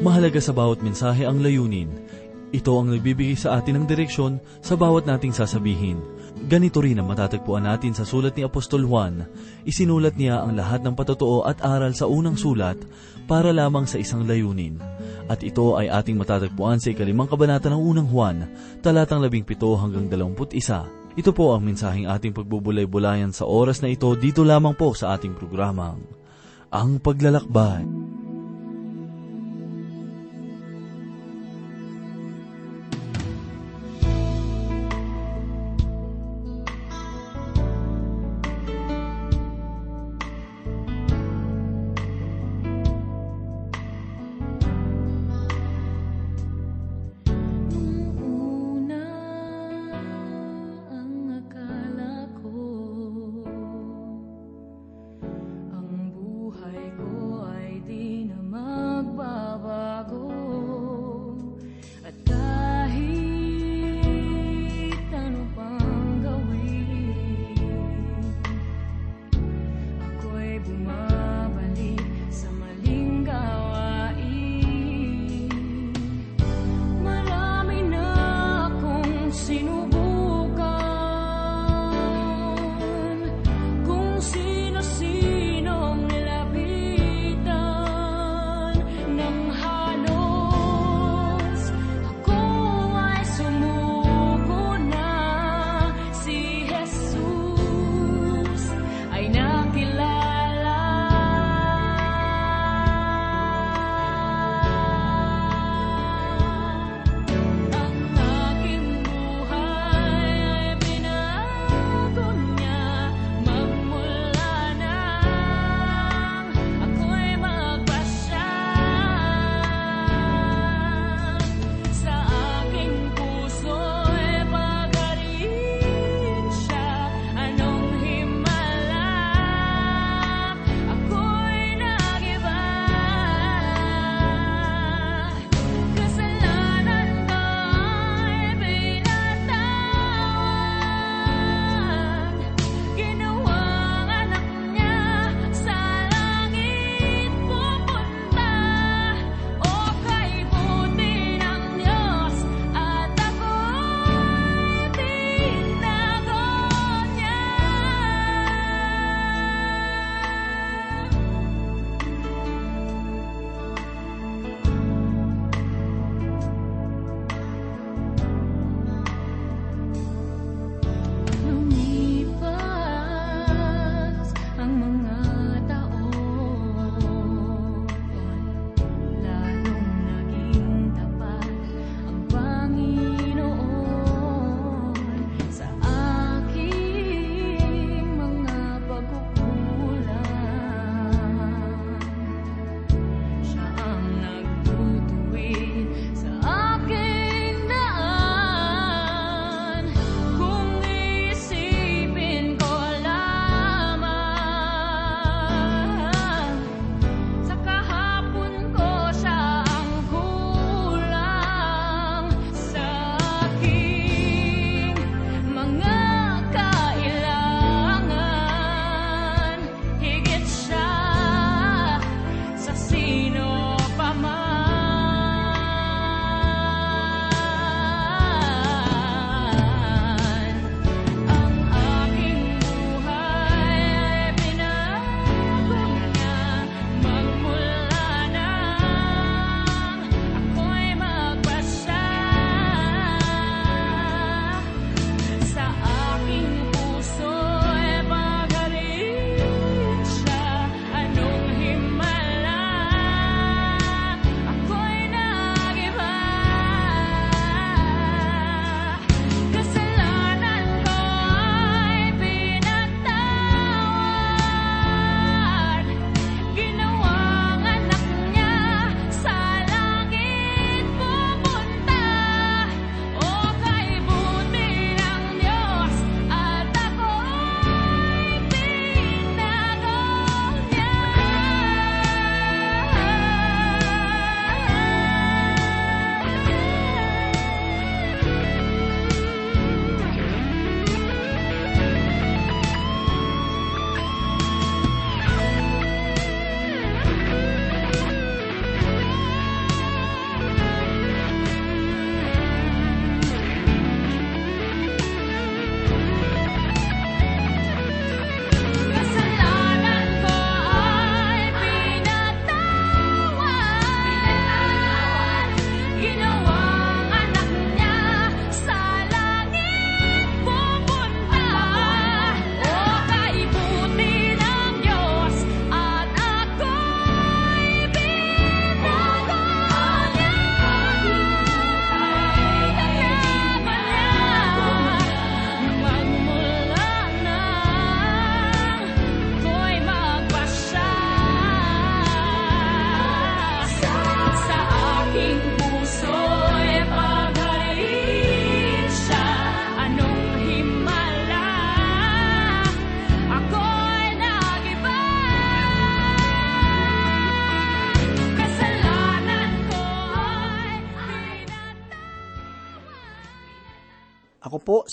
Mahalaga sa bawat mensahe ang layunin. Ito ang nagbibigay sa atin ng direksyon sa bawat nating sasabihin. Ganito rin ang matatagpuan natin sa sulat ni Apostol Juan. Isinulat niya ang lahat ng patotoo at aral sa unang sulat para lamang sa isang layunin. At ito ay ating matatagpuan sa ikalimang kabanata ng unang Juan, talatang labing pito hanggang dalawamput isa. Ito po ang mensaheng ating pagbubulay-bulayan sa oras na ito dito lamang po sa ating programang, Ang Paglalakbay.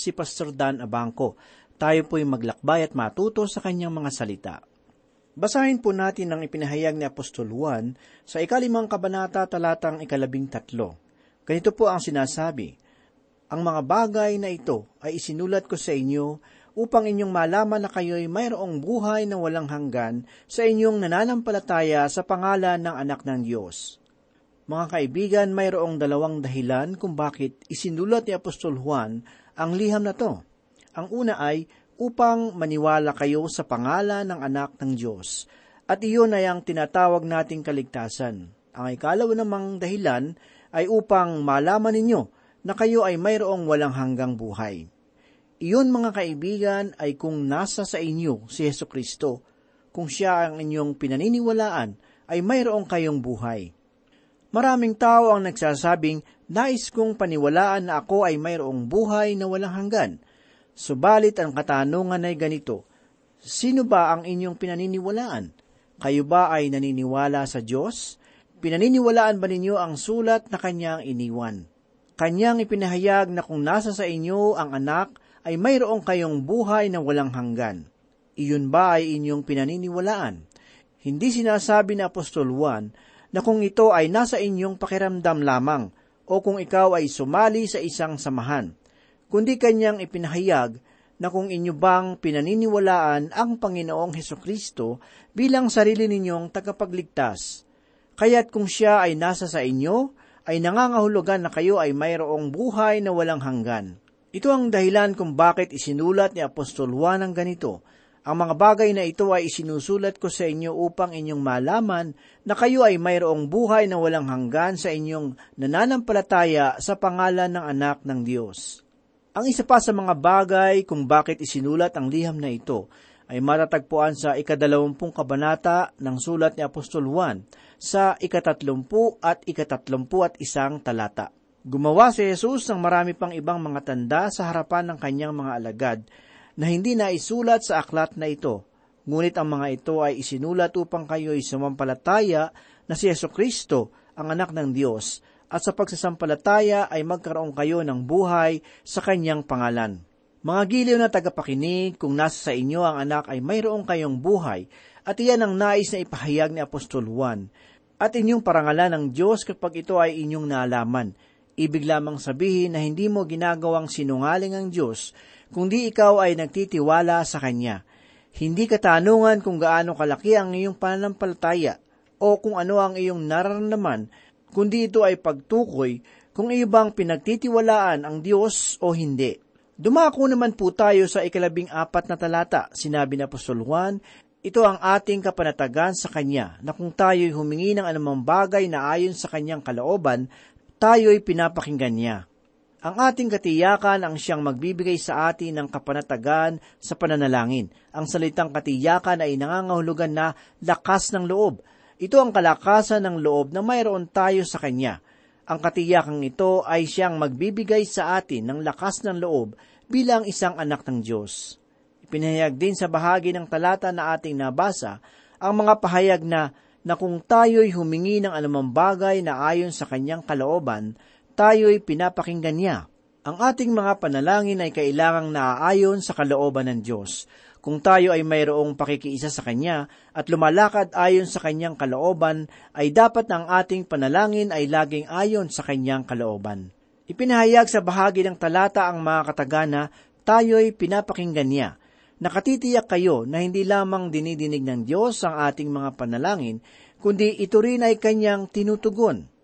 Si Pastor Dan Abangco. Tayo po'y maglakbay at matuto sa kanyang mga salita. Basahin po natin ang ipinahayag ni Apostol Juan sa ikalimang kabanata talatang ikalabing tatlo. Ganito po ang sinasabi, Ang mga bagay na ito ay isinulat ko sa inyo upang inyong malaman na kayo'y mayroong buhay na walang hanggan sa inyong nananampalataya sa pangalan ng anak ng Diyos. Mga kaibigan, mayroong dalawang dahilan kung bakit isinulat ni Apostol Juan ang liham na to. Ang una ay upang maniwala kayo sa pangalan ng anak ng Diyos. At iyon ay ang tinatawag nating kaligtasan. Ang ikalawa namang dahilan ay upang malaman ninyo na kayo ay mayroong walang hanggang buhay. Iyon mga kaibigan ay kung nasa sa inyo si Yesu Kristo, kung siya ang inyong pinaniniwalaan, ay mayroong kayong buhay. Maraming tao ang nagsasabing, nais kong paniwalaan na ako ay mayroong buhay na walang hanggan. Subalit ang katanungan ay ganito, Sino ba ang inyong pinaniniwalaan? Kayo ba ay naniniwala sa Diyos? Pinaniniwalaan ba ninyo ang sulat na kanyang iniwan? Kanyang ipinahayag na kung nasa sa inyo ang anak, ay mayroong kayong buhay na walang hanggan. Iyon ba ay inyong pinaniniwalaan? Hindi sinasabi ni Apostol Juan na kung ito ay nasa inyong pakiramdam lamang o kung ikaw ay sumali sa isang samahan kundi kanyang ipinahayag na kung inyo bang pinaniniwalaan ang Panginoong Heso Kristo bilang sarili ninyong tagapagligtas. Kaya't kung siya ay nasa sa inyo, ay nangangahulugan na kayo ay mayroong buhay na walang hanggan. Ito ang dahilan kung bakit isinulat ni Apostol Juan ang ganito. Ang mga bagay na ito ay isinusulat ko sa inyo upang inyong malaman na kayo ay mayroong buhay na walang hanggan sa inyong nananampalataya sa pangalan ng anak ng Diyos. Ang isa pa sa mga bagay kung bakit isinulat ang liham na ito ay matatagpuan sa ikadalawampung kabanata ng sulat ni Apostol Juan sa ikatatlumpu at ikatatlumpu at isang talata. Gumawa si Jesus ng marami pang ibang mga tanda sa harapan ng kanyang mga alagad na hindi na isulat sa aklat na ito, ngunit ang mga ito ay isinulat upang kayo'y sumampalataya na si Yeso Kristo ang anak ng Diyos at sa pagsasampalataya ay magkaroon kayo ng buhay sa kanyang pangalan. Mga giliw na tagapakinig, kung nasa sa inyo ang anak ay mayroong kayong buhay, at iyan ang nais na ipahayag ni Apostol Juan, at inyong parangalan ng Diyos kapag ito ay inyong naalaman. Ibig lamang sabihin na hindi mo ginagawang sinungaling ang Diyos, kundi ikaw ay nagtitiwala sa Kanya. Hindi katanungan kung gaano kalaki ang iyong pananampalataya o kung ano ang iyong nararamdaman kundi ito ay pagtukoy kung ibang pinagtitiwalaan ang Diyos o hindi. Dumako naman po tayo sa ikalabing apat na talata. Sinabi na Apostol Juan, ito ang ating kapanatagan sa Kanya, na kung tayo'y humingi ng anumang bagay na ayon sa Kanyang kalooban, tayo'y pinapakinggan niya. Ang ating katiyakan ang siyang magbibigay sa atin ng kapanatagan sa pananalangin. Ang salitang katiyakan ay nangangahulugan na lakas ng loob, ito ang kalakasan ng loob na mayroon tayo sa Kanya. Ang katiyakang ito ay siyang magbibigay sa atin ng lakas ng loob bilang isang anak ng Diyos. Ipinahayag din sa bahagi ng talata na ating nabasa ang mga pahayag na na kung tayo'y humingi ng anumang bagay na ayon sa kanyang kalooban, tayo'y pinapakinggan niya. Ang ating mga panalangin ay kailangang naaayon sa kalooban ng Diyos. Kung tayo ay mayroong pakikiisa sa Kanya at lumalakad ayon sa Kanyang kalooban, ay dapat ang ating panalangin ay laging ayon sa Kanyang kalooban. Ipinahayag sa bahagi ng talata ang mga katagana, tayo'y pinapakinggan niya. Nakatitiyak kayo na hindi lamang dinidinig ng Diyos ang ating mga panalangin, kundi ito rin ay Kanyang tinutugon.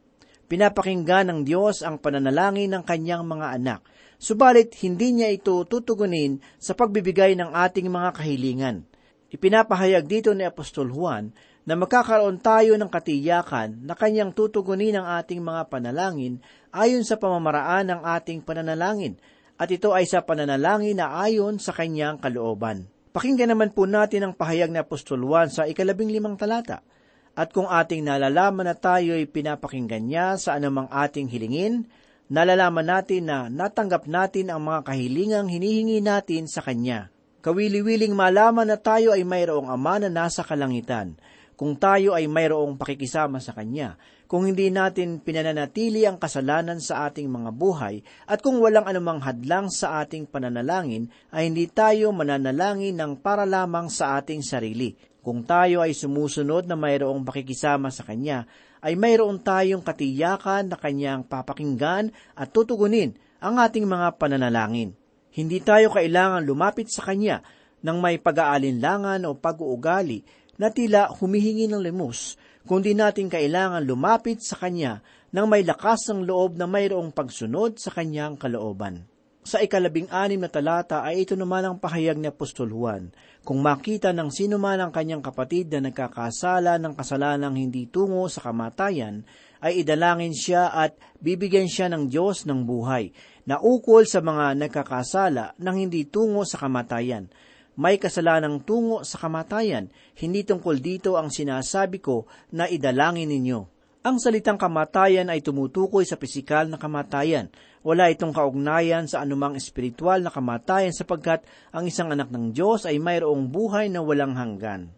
Pinapakinggan ng Diyos ang pananalangin ng Kanyang mga anak Subalit, hindi niya ito tutugunin sa pagbibigay ng ating mga kahilingan. Ipinapahayag dito ni Apostol Juan na magkakaroon tayo ng katiyakan na kanyang tutugunin ang ating mga panalangin ayon sa pamamaraan ng ating pananalangin, at ito ay sa pananalangin na ayon sa kanyang kalooban. Pakinggan naman po natin ang pahayag ni Apostol Juan sa ikalabing limang talata. At kung ating nalalaman na tayo'y pinapakinggan niya sa anumang ating hilingin, nalalaman natin na natanggap natin ang mga kahilingang hinihingi natin sa Kanya. Kawili-wiling malaman na tayo ay mayroong Ama na nasa kalangitan, kung tayo ay mayroong pakikisama sa Kanya, kung hindi natin pinananatili ang kasalanan sa ating mga buhay at kung walang anumang hadlang sa ating pananalangin ay hindi tayo mananalangin ng para lamang sa ating sarili. Kung tayo ay sumusunod na mayroong pakikisama sa Kanya, ay mayroon tayong katiyakan na Kanyang papakinggan at tutugunin ang ating mga pananalangin. Hindi tayo kailangan lumapit sa Kanya ng may pag-aalinlangan o pag-uugali na tila humihingi ng limos, kundi natin kailangan lumapit sa Kanya ng may lakas ng loob na mayroong pagsunod sa Kanyang kalooban. Sa ikalabing anim na talata ay ito naman ang pahayag ni Apostol Juan. Kung makita ng sino man ang kanyang kapatid na nagkakasala ng kasalanang hindi tungo sa kamatayan, ay idalangin siya at bibigyan siya ng Diyos ng buhay, na ukol sa mga nagkakasala ng hindi tungo sa kamatayan. May kasalanang tungo sa kamatayan, hindi tungkol dito ang sinasabi ko na idalangin ninyo. Ang salitang kamatayan ay tumutukoy sa pisikal na kamatayan. Wala itong kaugnayan sa anumang espiritual na kamatayan sapagkat ang isang anak ng Diyos ay mayroong buhay na walang hanggan.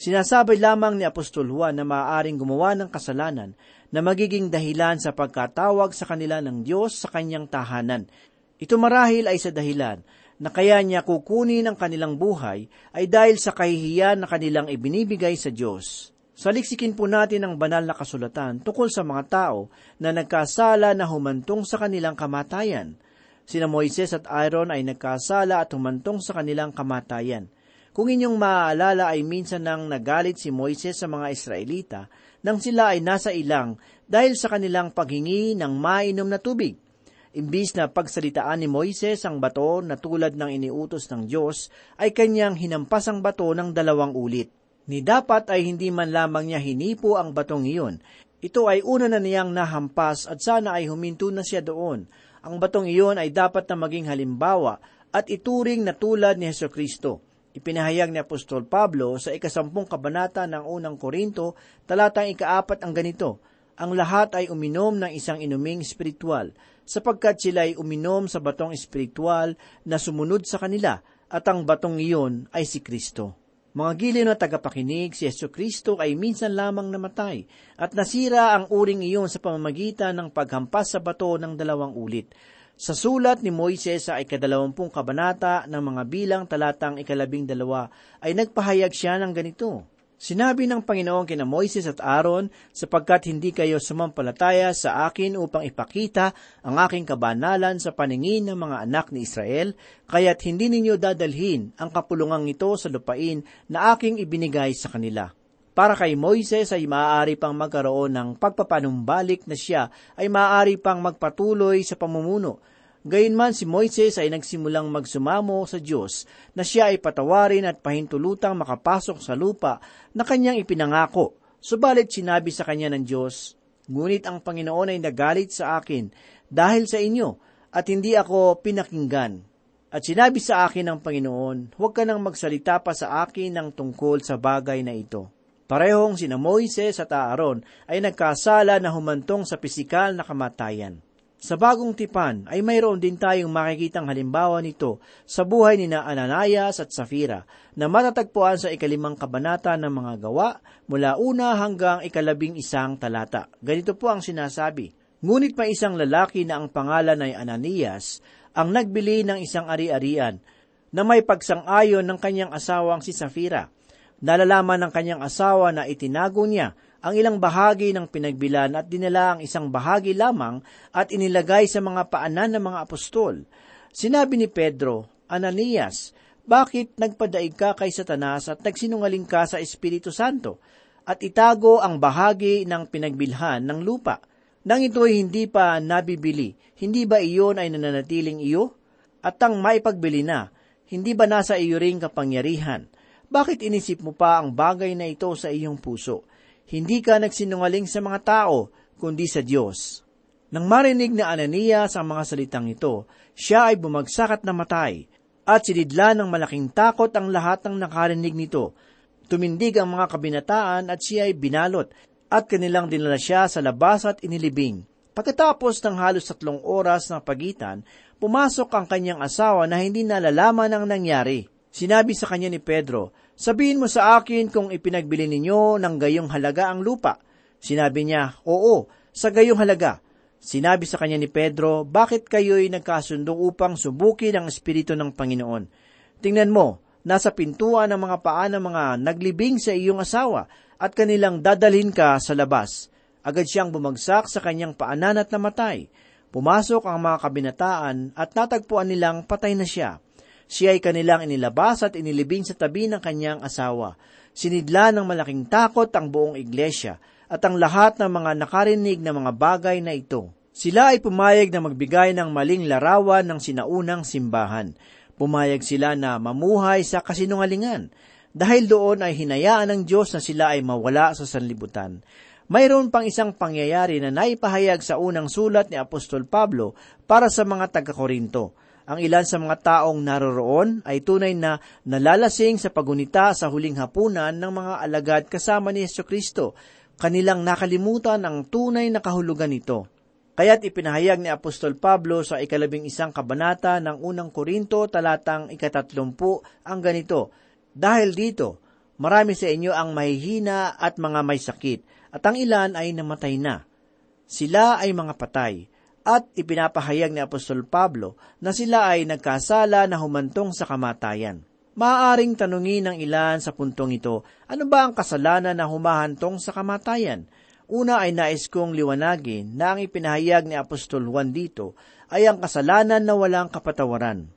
Sinasabi lamang ni Apostol Juan na maaaring gumawa ng kasalanan na magiging dahilan sa pagkatawag sa kanila ng Diyos sa kanyang tahanan. Ito marahil ay sa dahilan na kaya niya kukunin ang kanilang buhay ay dahil sa kahihiyan na kanilang ibinibigay sa Diyos. Saliksikin po natin ang banal na kasulatan tungkol sa mga tao na nagkasala na humantong sa kanilang kamatayan. Sina Moises at Aaron ay nagkasala at humantong sa kanilang kamatayan. Kung inyong maaalala ay minsan nang nagalit si Moises sa mga Israelita nang sila ay nasa ilang dahil sa kanilang paghingi ng mainom na tubig. Imbis na pagsalitaan ni Moises ang bato na tulad ng iniutos ng Diyos, ay kanyang hinampas ang bato ng dalawang ulit ni dapat ay hindi man lamang niya hinipo ang batong iyon. Ito ay una na niyang nahampas at sana ay huminto na siya doon. Ang batong iyon ay dapat na maging halimbawa at ituring na tulad ni Heso Kristo. Ipinahayag ni Apostol Pablo sa ikasampung kabanata ng unang Korinto, talatang ikaapat ang ganito, Ang lahat ay uminom ng isang inuming espiritual, sapagkat sila ay uminom sa batong espiritual na sumunod sa kanila, at ang batong iyon ay si Kristo. Mga giliw na tagapakinig, si Yesu Kristo ay minsan lamang namatay at nasira ang uring iyon sa pamamagitan ng paghampas sa bato ng dalawang ulit. Sa sulat ni Moises sa ikadalawampung kabanata ng mga bilang talatang ikalabing dalawa ay nagpahayag siya ng ganito, Sinabi ng Panginoon kina Moises at Aaron, sapagkat hindi kayo sumampalataya sa akin upang ipakita ang aking kabanalan sa paningin ng mga anak ni Israel, kaya't hindi ninyo dadalhin ang kapulungang ito sa lupain na aking ibinigay sa kanila. Para kay Moises ay maaari pang magkaroon ng pagpapanumbalik na siya ay maaari pang magpatuloy sa pamumuno, Gayunman si Moises ay nagsimulang magsumamo sa Diyos na siya ay patawarin at pahintulutang makapasok sa lupa na kanyang ipinangako. Subalit sinabi sa kanya ng Diyos, Ngunit ang Panginoon ay nagalit sa akin dahil sa inyo at hindi ako pinakinggan. At sinabi sa akin ng Panginoon, huwag ka nang magsalita pa sa akin ng tungkol sa bagay na ito. Parehong sina Moises at Aaron ay nagkasala na humantong sa pisikal na kamatayan. Sa bagong tipan ay mayroon din tayong makikitang halimbawa nito sa buhay ni na Ananias at Safira na matatagpuan sa ikalimang kabanata ng mga gawa mula una hanggang ikalabing isang talata. Ganito po ang sinasabi, Ngunit may isang lalaki na ang pangalan ay Ananias ang nagbili ng isang ari-arian na may pagsang-ayon ng kanyang asawang si Safira. Nalalaman ng kanyang asawa na itinago niya ang ilang bahagi ng pinagbilan at dinala ang isang bahagi lamang at inilagay sa mga paanan ng mga apostol. Sinabi ni Pedro, Ananias, bakit nagpadaig ka kay Satanas at nagsinungaling ka sa Espiritu Santo at itago ang bahagi ng pinagbilhan ng lupa? Nang ito'y hindi pa nabibili, hindi ba iyon ay nananatiling iyo? At ang maipagbili na, hindi ba nasa iyo ring kapangyarihan? Bakit inisip mo pa ang bagay na ito sa iyong puso? Hindi ka nagsinungaling sa mga tao, kundi sa Diyos. Nang marinig na Ananias ang mga salitang ito, siya ay bumagsak at namatay, at sinidla ng malaking takot ang lahat ng nakarinig nito. Tumindig ang mga kabinataan at siya ay binalot, at kanilang dinala siya sa labas at inilibing. Pagkatapos ng halos tatlong oras ng pagitan, pumasok ang kanyang asawa na hindi nalalaman ang nangyari. Sinabi sa kanya ni Pedro, Sabihin mo sa akin kung ipinagbili ninyo ng gayong halaga ang lupa. Sinabi niya, Oo, sa gayong halaga. Sinabi sa kanya ni Pedro, Bakit kayo'y nagkasundo upang subukin ang Espiritu ng Panginoon? Tingnan mo, nasa pintuan ng mga paa ng mga naglibing sa iyong asawa at kanilang dadalhin ka sa labas. Agad siyang bumagsak sa kanyang paanan at namatay. Pumasok ang mga kabinataan at natagpuan nilang patay na siya. Siya ay kanilang inilabas at inilibing sa tabi ng kanyang asawa. Sinidla ng malaking takot ang buong iglesia at ang lahat ng mga nakarinig ng mga bagay na ito. Sila ay pumayag na magbigay ng maling larawan ng sinaunang simbahan. Pumayag sila na mamuhay sa kasinungalingan. Dahil doon ay hinayaan ng Diyos na sila ay mawala sa sanlibutan. Mayroon pang isang pangyayari na naipahayag sa unang sulat ni Apostol Pablo para sa mga taga-Korinto. Ang ilan sa mga taong naroroon ay tunay na nalalasing sa pagunita sa huling hapunan ng mga alagad kasama ni Yesu Kristo. Kanilang nakalimutan ang tunay na kahulugan nito. Kaya't ipinahayag ni Apostol Pablo sa ikalabing isang kabanata ng unang Korinto talatang ikatatlumpu ang ganito, Dahil dito, marami sa inyo ang mahihina at mga may sakit, at ang ilan ay namatay na. Sila ay mga patay, at ipinapahayag ni Apostol Pablo na sila ay nagkasala na humantong sa kamatayan. Maaaring tanungin ng ilan sa puntong ito, ano ba ang kasalanan na humahantong sa kamatayan? Una ay nais kong liwanagin na ang ipinahayag ni Apostol Juan dito ay ang kasalanan na walang kapatawaran.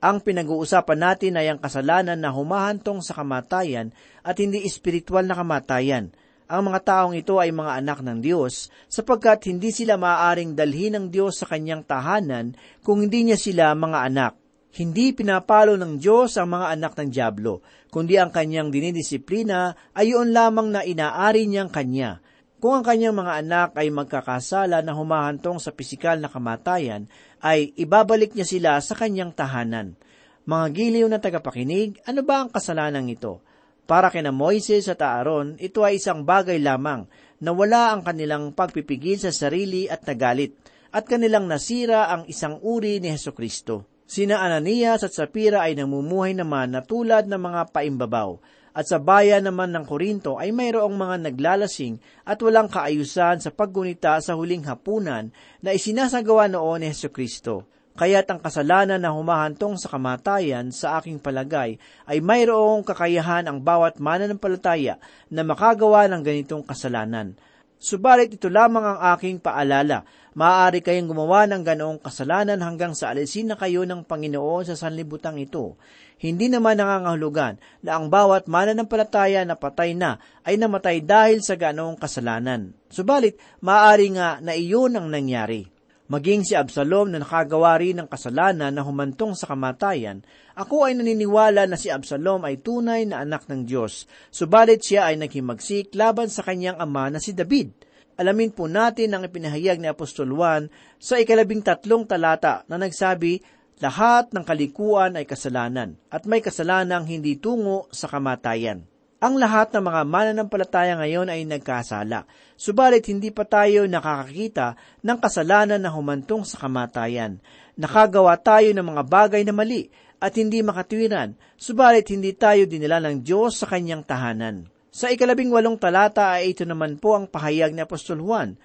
Ang pinag-uusapan natin ay ang kasalanan na humahantong sa kamatayan at hindi espiritual na kamatayan – ang mga taong ito ay mga anak ng Diyos sapagkat hindi sila maaaring dalhin ng Diyos sa kanyang tahanan kung hindi niya sila mga anak. Hindi pinapalo ng Diyos ang mga anak ng Diablo, kundi ang kanyang dinidisiplina ay yun lamang na inaari niyang kanya. Kung ang kanyang mga anak ay magkakasala na humahantong sa pisikal na kamatayan, ay ibabalik niya sila sa kanyang tahanan. Mga giliw na tagapakinig, ano ba ang kasalanan ito? Para kina Moises at Aaron, ito ay isang bagay lamang na wala ang kanilang pagpipigil sa sarili at nagalit, at kanilang nasira ang isang uri ni Heso Kristo. Sina Ananias at Sapira ay namumuhay naman na tulad ng mga paimbabaw, at sa bayan naman ng Korinto ay mayroong mga naglalasing at walang kaayusan sa paggunita sa huling hapunan na isinasagawa noon ni Heso Kristo. Kaya't ang kasalanan na humahantong sa kamatayan sa aking palagay ay mayroong kakayahan ang bawat mananampalataya na makagawa ng ganitong kasalanan. Subalit ito lamang ang aking paalala. Maaari kayong gumawa ng ganoong kasalanan hanggang sa alisin na kayo ng Panginoon sa sanlibutang ito. Hindi naman nangangahulugan na ang bawat mananampalataya na patay na ay namatay dahil sa ganoong kasalanan. Subalit, maaari nga na iyon ang nangyari. Maging si Absalom na nakagawa rin ng kasalanan na humantong sa kamatayan, ako ay naniniwala na si Absalom ay tunay na anak ng Diyos, subalit siya ay naghimagsik laban sa kanyang ama na si David. Alamin po natin ang ipinahayag ni Apostol Juan sa ikalabing tatlong talata na nagsabi, lahat ng kalikuan ay kasalanan, at may kasalanang hindi tungo sa kamatayan. Ang lahat ng mga mananampalataya ngayon ay nagkasala, subalit hindi pa tayo nakakakita ng kasalanan na humantong sa kamatayan. Nakagawa tayo ng mga bagay na mali at hindi makatwiran, subalit hindi tayo dinala ng Diyos sa kanyang tahanan. Sa ikalabing walong talata ay ito naman po ang pahayag ni Apostol Juan.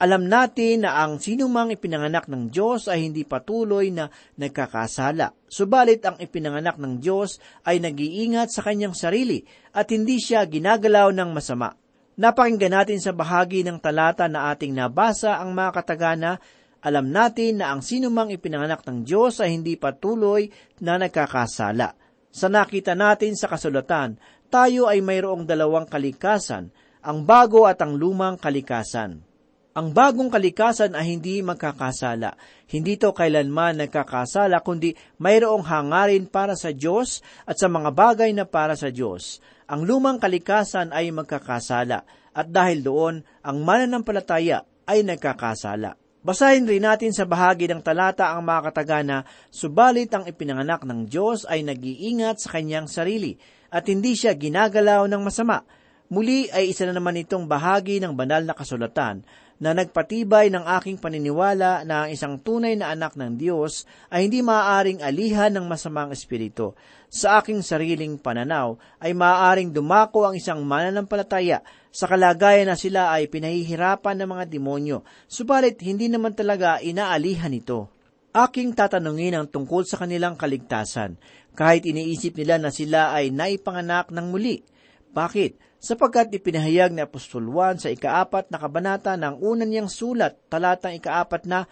Alam natin na ang sinumang ipinanganak ng Diyos ay hindi patuloy na nagkakasala. Subalit ang ipinanganak ng Diyos ay nag-iingat sa kanyang sarili at hindi siya ginagalaw ng masama. Napakinggan natin sa bahagi ng talata na ating nabasa ang mga katagana, alam natin na ang sinumang ipinanganak ng Diyos ay hindi patuloy na nagkakasala. Sa nakita natin sa kasulatan, tayo ay mayroong dalawang kalikasan, ang bago at ang lumang kalikasan. Ang bagong kalikasan ay hindi magkakasala. Hindi to kailanman nagkakasala, kundi mayroong hangarin para sa Diyos at sa mga bagay na para sa Diyos. Ang lumang kalikasan ay magkakasala, at dahil doon, ang mananampalataya ay nagkakasala. Basahin rin natin sa bahagi ng talata ang mga katagana, subalit ang ipinanganak ng Diyos ay nag-iingat sa kanyang sarili, at hindi siya ginagalaw ng masama. Muli ay isa na naman itong bahagi ng banal na kasulatan na nagpatibay ng aking paniniwala na ang isang tunay na anak ng Diyos ay hindi maaaring alihan ng masamang espiritu. Sa aking sariling pananaw ay maaaring dumako ang isang mananampalataya sa kalagayan na sila ay pinahihirapan ng mga demonyo, subalit hindi naman talaga inaalihan ito. Aking tatanungin ang tungkol sa kanilang kaligtasan, kahit iniisip nila na sila ay naipanganak ng muli. Bakit? Sapagkat ipinahayag ni Apostol Juan sa ikaapat na kabanata ng unan niyang sulat, talatang ikaapat na,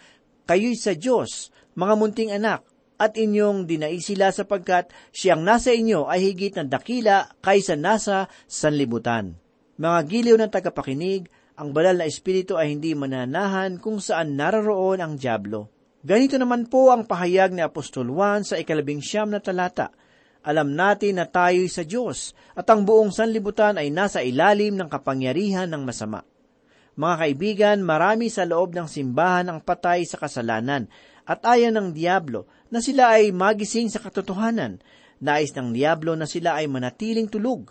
Kayo'y sa Diyos, mga munting anak, at inyong dinai sila sapagkat siyang nasa inyo ay higit na dakila kaysa nasa sanlibutan. Mga giliw ng tagapakinig, ang banal na espiritu ay hindi mananahan kung saan naroroon ang Diablo. Ganito naman po ang pahayag ni Apostol Juan sa ikalabing siyam na talata, alam natin na tayo'y sa Diyos at ang buong sanlibutan ay nasa ilalim ng kapangyarihan ng masama. Mga kaibigan, marami sa loob ng simbahan ang patay sa kasalanan at ayaw ng Diablo na sila ay magising sa katotohanan. Nais ng Diablo na sila ay manatiling tulog.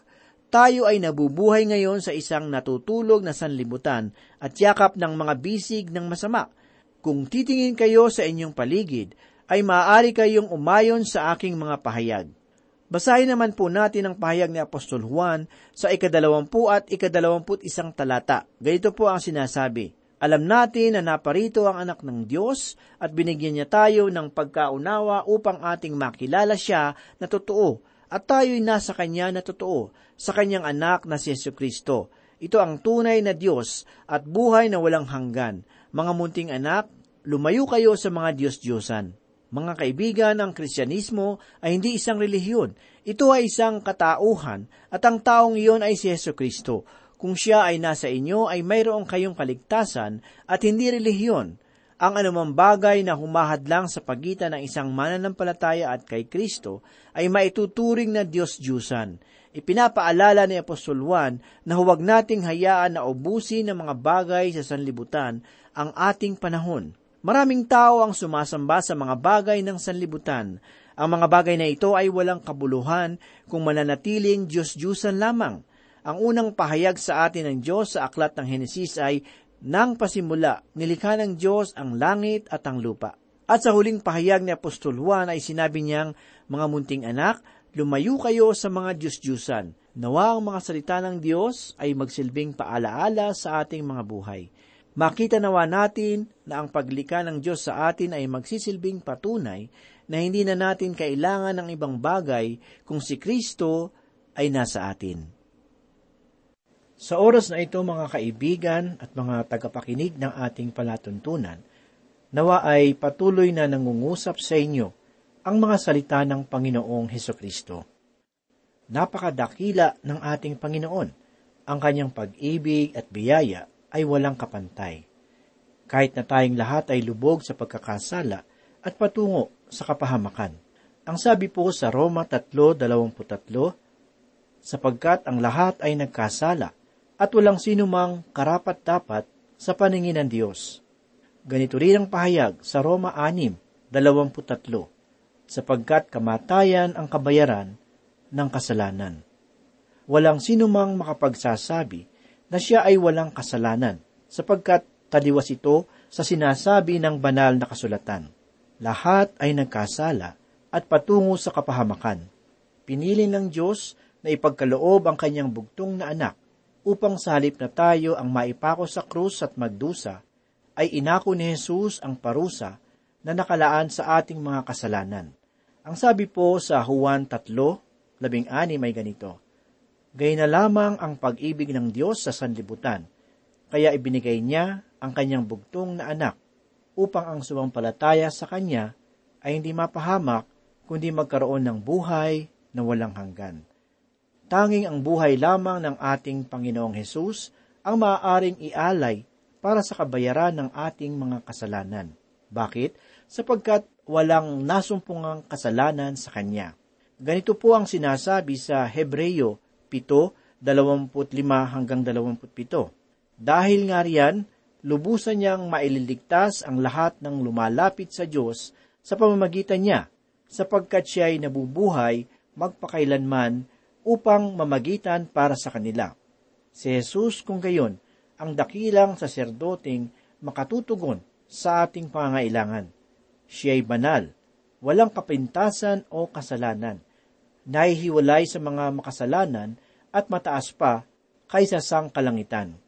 Tayo ay nabubuhay ngayon sa isang natutulog na sanlibutan at yakap ng mga bisig ng masama. Kung titingin kayo sa inyong paligid, ay maaari kayong umayon sa aking mga pahayag. Basahin naman po natin ang pahayag ni Apostol Juan sa ikadalawampu at ikadalawamput isang talata. Ganito po ang sinasabi, Alam natin na naparito ang anak ng Diyos at binigyan niya tayo ng pagkaunawa upang ating makilala siya na totoo at tayo'y nasa Kanya na totoo, sa Kanyang anak na si Yesu Kristo. Ito ang tunay na Diyos at buhay na walang hanggan. Mga munting anak, lumayo kayo sa mga Diyos-Diyosan. Mga kaibigan, ang Kristyanismo ay hindi isang relihiyon. Ito ay isang katauhan at ang taong iyon ay si Yeso Kristo. Kung siya ay nasa inyo, ay mayroong kayong kaligtasan at hindi relihiyon. Ang anumang bagay na humahadlang sa pagitan ng isang mananampalataya at kay Kristo ay maituturing na Diyos-Diyusan. Ipinapaalala ni Apostol Juan na huwag nating hayaan na ubusin ng mga bagay sa sanlibutan ang ating panahon Maraming tao ang sumasamba sa mga bagay ng sanlibutan. Ang mga bagay na ito ay walang kabuluhan kung mananatiling Diyos-Diyusan lamang. Ang unang pahayag sa atin ng Diyos sa aklat ng Henesis ay, Nang pasimula, nilikha ng Diyos ang langit at ang lupa. At sa huling pahayag ni Apostol Juan ay sinabi niyang, Mga munting anak, lumayo kayo sa mga Diyos-Diyusan. Nawa ang mga salita ng Diyos ay magsilbing paalaala sa ating mga buhay. Makita nawa natin na ang paglika ng Diyos sa atin ay magsisilbing patunay na hindi na natin kailangan ng ibang bagay kung si Kristo ay nasa atin. Sa oras na ito mga kaibigan at mga tagapakinig ng ating palatuntunan, nawa ay patuloy na nangungusap sa inyo ang mga salita ng Panginoong Heso Kristo. Napakadakila ng ating Panginoon, ang kanyang pag-ibig at biyaya ay walang kapantay. Kahit na tayong lahat ay lubog sa pagkakasala at patungo sa kapahamakan. Ang sabi po sa Roma 3.23, sapagkat ang lahat ay nagkasala at walang sinumang karapat-dapat sa paningin ng Diyos. Ganito rin ang pahayag sa Roma 6.23, sapagkat kamatayan ang kabayaran ng kasalanan. Walang sinumang makapagsasabi na siya ay walang kasalanan, sapagkat taliwas ito sa sinasabi ng banal na kasulatan. Lahat ay nagkasala at patungo sa kapahamakan. Pinili ng Diyos na ipagkaloob ang kanyang bugtong na anak upang sa halip na tayo ang maipako sa krus at magdusa, ay inako ni Jesus ang parusa na nakalaan sa ating mga kasalanan. Ang sabi po sa Juan 3, labing ani may ganito, Gay na lamang ang pag-ibig ng Diyos sa sanlibutan, kaya ibinigay niya ang kanyang bugtong na anak upang ang sumampalataya sa kanya ay hindi mapahamak kundi magkaroon ng buhay na walang hanggan. Tanging ang buhay lamang ng ating Panginoong Hesus ang maaaring ialay para sa kabayaran ng ating mga kasalanan. Bakit? Sapagkat walang nasumpungang kasalanan sa Kanya. Ganito po ang sinasabi sa Hebreyo 7:25 hanggang 27. Dahil nga riyan, lubusan niyang maililigtas ang lahat ng lumalapit sa Diyos sa pamamagitan niya, sapagkat siya ay nabubuhay magpakailanman upang mamagitan para sa kanila. Si Jesus kung gayon ang dakilang saserdoting makatutugon sa ating pangailangan. Siya ay banal, walang kapintasan o kasalanan, nahihiwalay sa mga makasalanan at mataas pa kaysa sang kalangitan.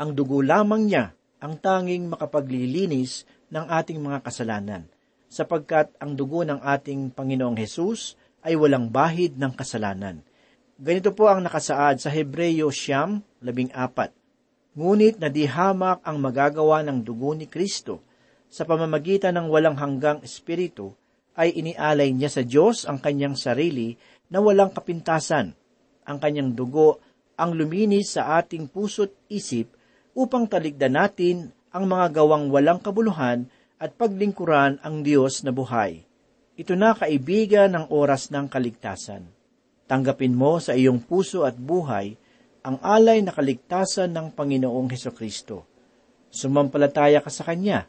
Ang dugo lamang niya ang tanging makapaglilinis ng ating mga kasalanan, sapagkat ang dugo ng ating Panginoong Hesus ay walang bahid ng kasalanan. Ganito po ang nakasaad sa Hebreyo Siyam, labing apat. Ngunit nadihamak ang magagawa ng dugo ni Kristo sa pamamagitan ng walang hanggang espiritu ay inialay niya sa Diyos ang kanyang sarili na walang kapintasan. Ang kanyang dugo ang luminis sa ating puso't isip upang taligdan natin ang mga gawang walang kabuluhan at paglingkuran ang Diyos na buhay. Ito na kaibigan ng oras ng kaligtasan. Tanggapin mo sa iyong puso at buhay ang alay na kaligtasan ng Panginoong Heso Kristo. Sumampalataya ka sa Kanya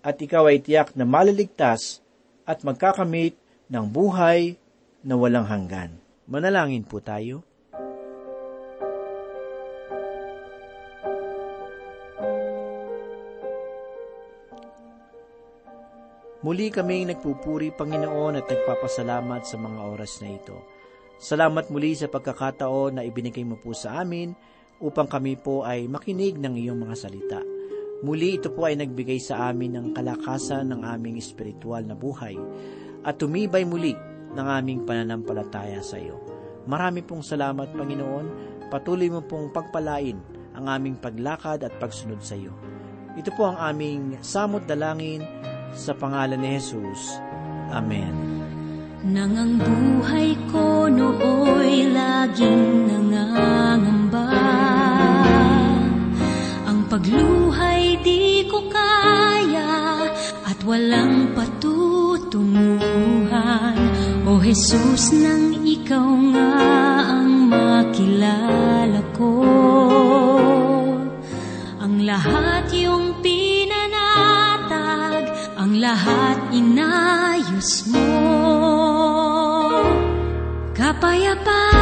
at ikaw ay tiyak na maliligtas at magkakamit ng buhay na walang hanggan. Manalangin po tayo. Muli kaming nagpupuri, Panginoon, at nagpapasalamat sa mga oras na ito. Salamat muli sa pagkakataon na ibinigay mo po sa amin upang kami po ay makinig ng iyong mga salita. Muli ito po ay nagbigay sa amin ng kalakasan ng aming espiritual na buhay at tumibay muli ng aming pananampalataya sa iyo. Marami pong salamat, Panginoon. Patuloy mo pong pagpalain ang aming paglakad at pagsunod sa iyo. Ito po ang aming samot dalangin sa pangalan ni Jesus. Amen. Nang ang buhay ko nooy laging nangangamba pagluhay di ko kaya At walang patutunguhan. O Jesus nang ikaw nga ang makilala ko Ang lahat yung pinanatag Ang lahat inayos mo. Kapayapaan